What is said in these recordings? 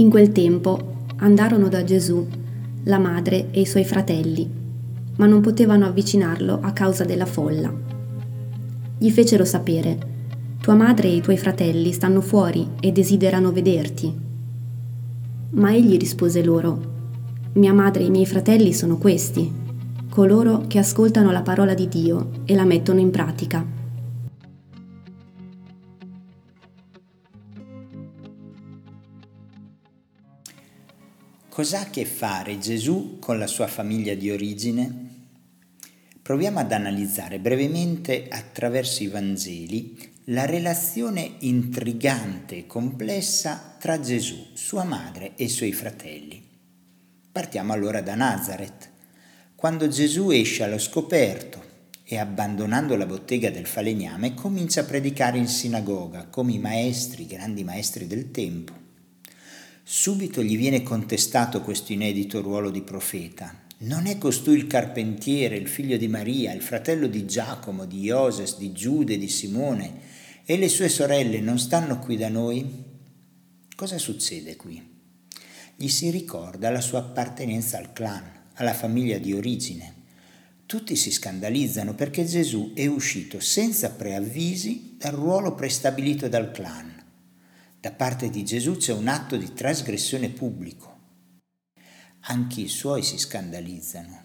In quel tempo andarono da Gesù, la madre e i suoi fratelli, ma non potevano avvicinarlo a causa della folla. Gli fecero sapere, tua madre e i tuoi fratelli stanno fuori e desiderano vederti. Ma egli rispose loro, mia madre e i miei fratelli sono questi, coloro che ascoltano la parola di Dio e la mettono in pratica. Cos'ha a che fare Gesù con la sua famiglia di origine? Proviamo ad analizzare brevemente attraverso i Vangeli la relazione intrigante e complessa tra Gesù, sua madre e i suoi fratelli. Partiamo allora da Nazareth. Quando Gesù esce allo scoperto e abbandonando la bottega del falegname comincia a predicare in sinagoga come i maestri, i grandi maestri del tempo. Subito gli viene contestato questo inedito ruolo di profeta. Non è costui il carpentiere, il figlio di Maria, il fratello di Giacomo, di Ioses, di Giude, di Simone, e le sue sorelle non stanno qui da noi? Cosa succede qui? Gli si ricorda la sua appartenenza al clan, alla famiglia di origine. Tutti si scandalizzano perché Gesù è uscito senza preavvisi dal ruolo prestabilito dal clan da parte di Gesù c'è un atto di trasgressione pubblico. Anche i suoi si scandalizzano.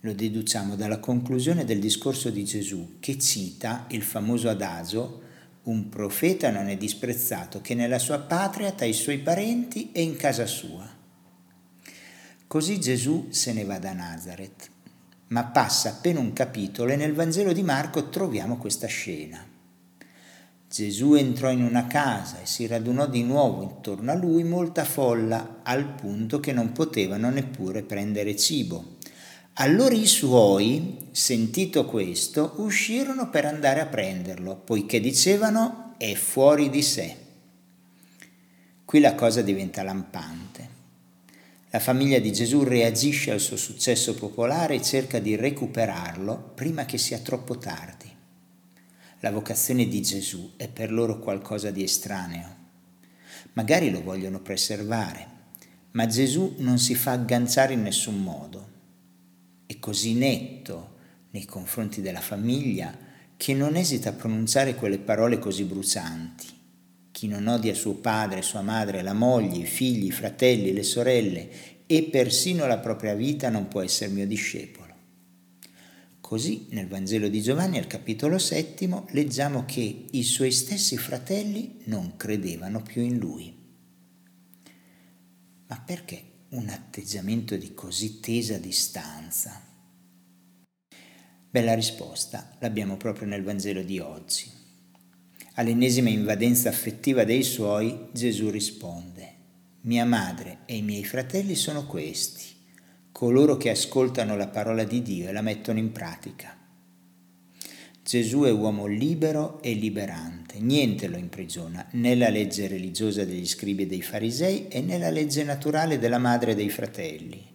Lo deduciamo dalla conclusione del discorso di Gesù che cita il famoso adagio un profeta non è disprezzato che nella sua patria, tra i suoi parenti e in casa sua. Così Gesù se ne va da Nazareth, ma passa appena un capitolo e nel Vangelo di Marco troviamo questa scena. Gesù entrò in una casa e si radunò di nuovo intorno a lui molta folla, al punto che non potevano neppure prendere cibo. Allora i suoi, sentito questo, uscirono per andare a prenderlo, poiché dicevano è fuori di sé. Qui la cosa diventa lampante. La famiglia di Gesù reagisce al suo successo popolare e cerca di recuperarlo prima che sia troppo tardi. La vocazione di Gesù è per loro qualcosa di estraneo. Magari lo vogliono preservare, ma Gesù non si fa agganciare in nessun modo. È così netto nei confronti della famiglia che non esita a pronunciare quelle parole così brucianti. Chi non odia suo padre, sua madre, la moglie, i figli, i fratelli, le sorelle e persino la propria vita non può essere mio discepolo. Così nel Vangelo di Giovanni al capitolo settimo leggiamo che i suoi stessi fratelli non credevano più in lui. Ma perché un atteggiamento di così tesa distanza? Beh, la risposta l'abbiamo proprio nel Vangelo di oggi. All'ennesima invadenza affettiva dei suoi, Gesù risponde, mia madre e i miei fratelli sono questi coloro che ascoltano la parola di Dio e la mettono in pratica. Gesù è uomo libero e liberante, niente lo imprigiona, né la legge religiosa degli scribi e dei farisei e né la legge naturale della madre e dei fratelli.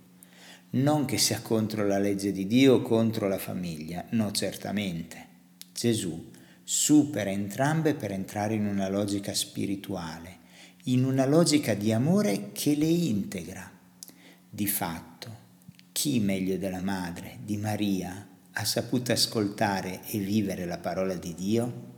Non che sia contro la legge di Dio o contro la famiglia, no certamente. Gesù supera entrambe per entrare in una logica spirituale, in una logica di amore che le integra. Di fatto, chi meglio della madre, di Maria, ha saputo ascoltare e vivere la parola di Dio?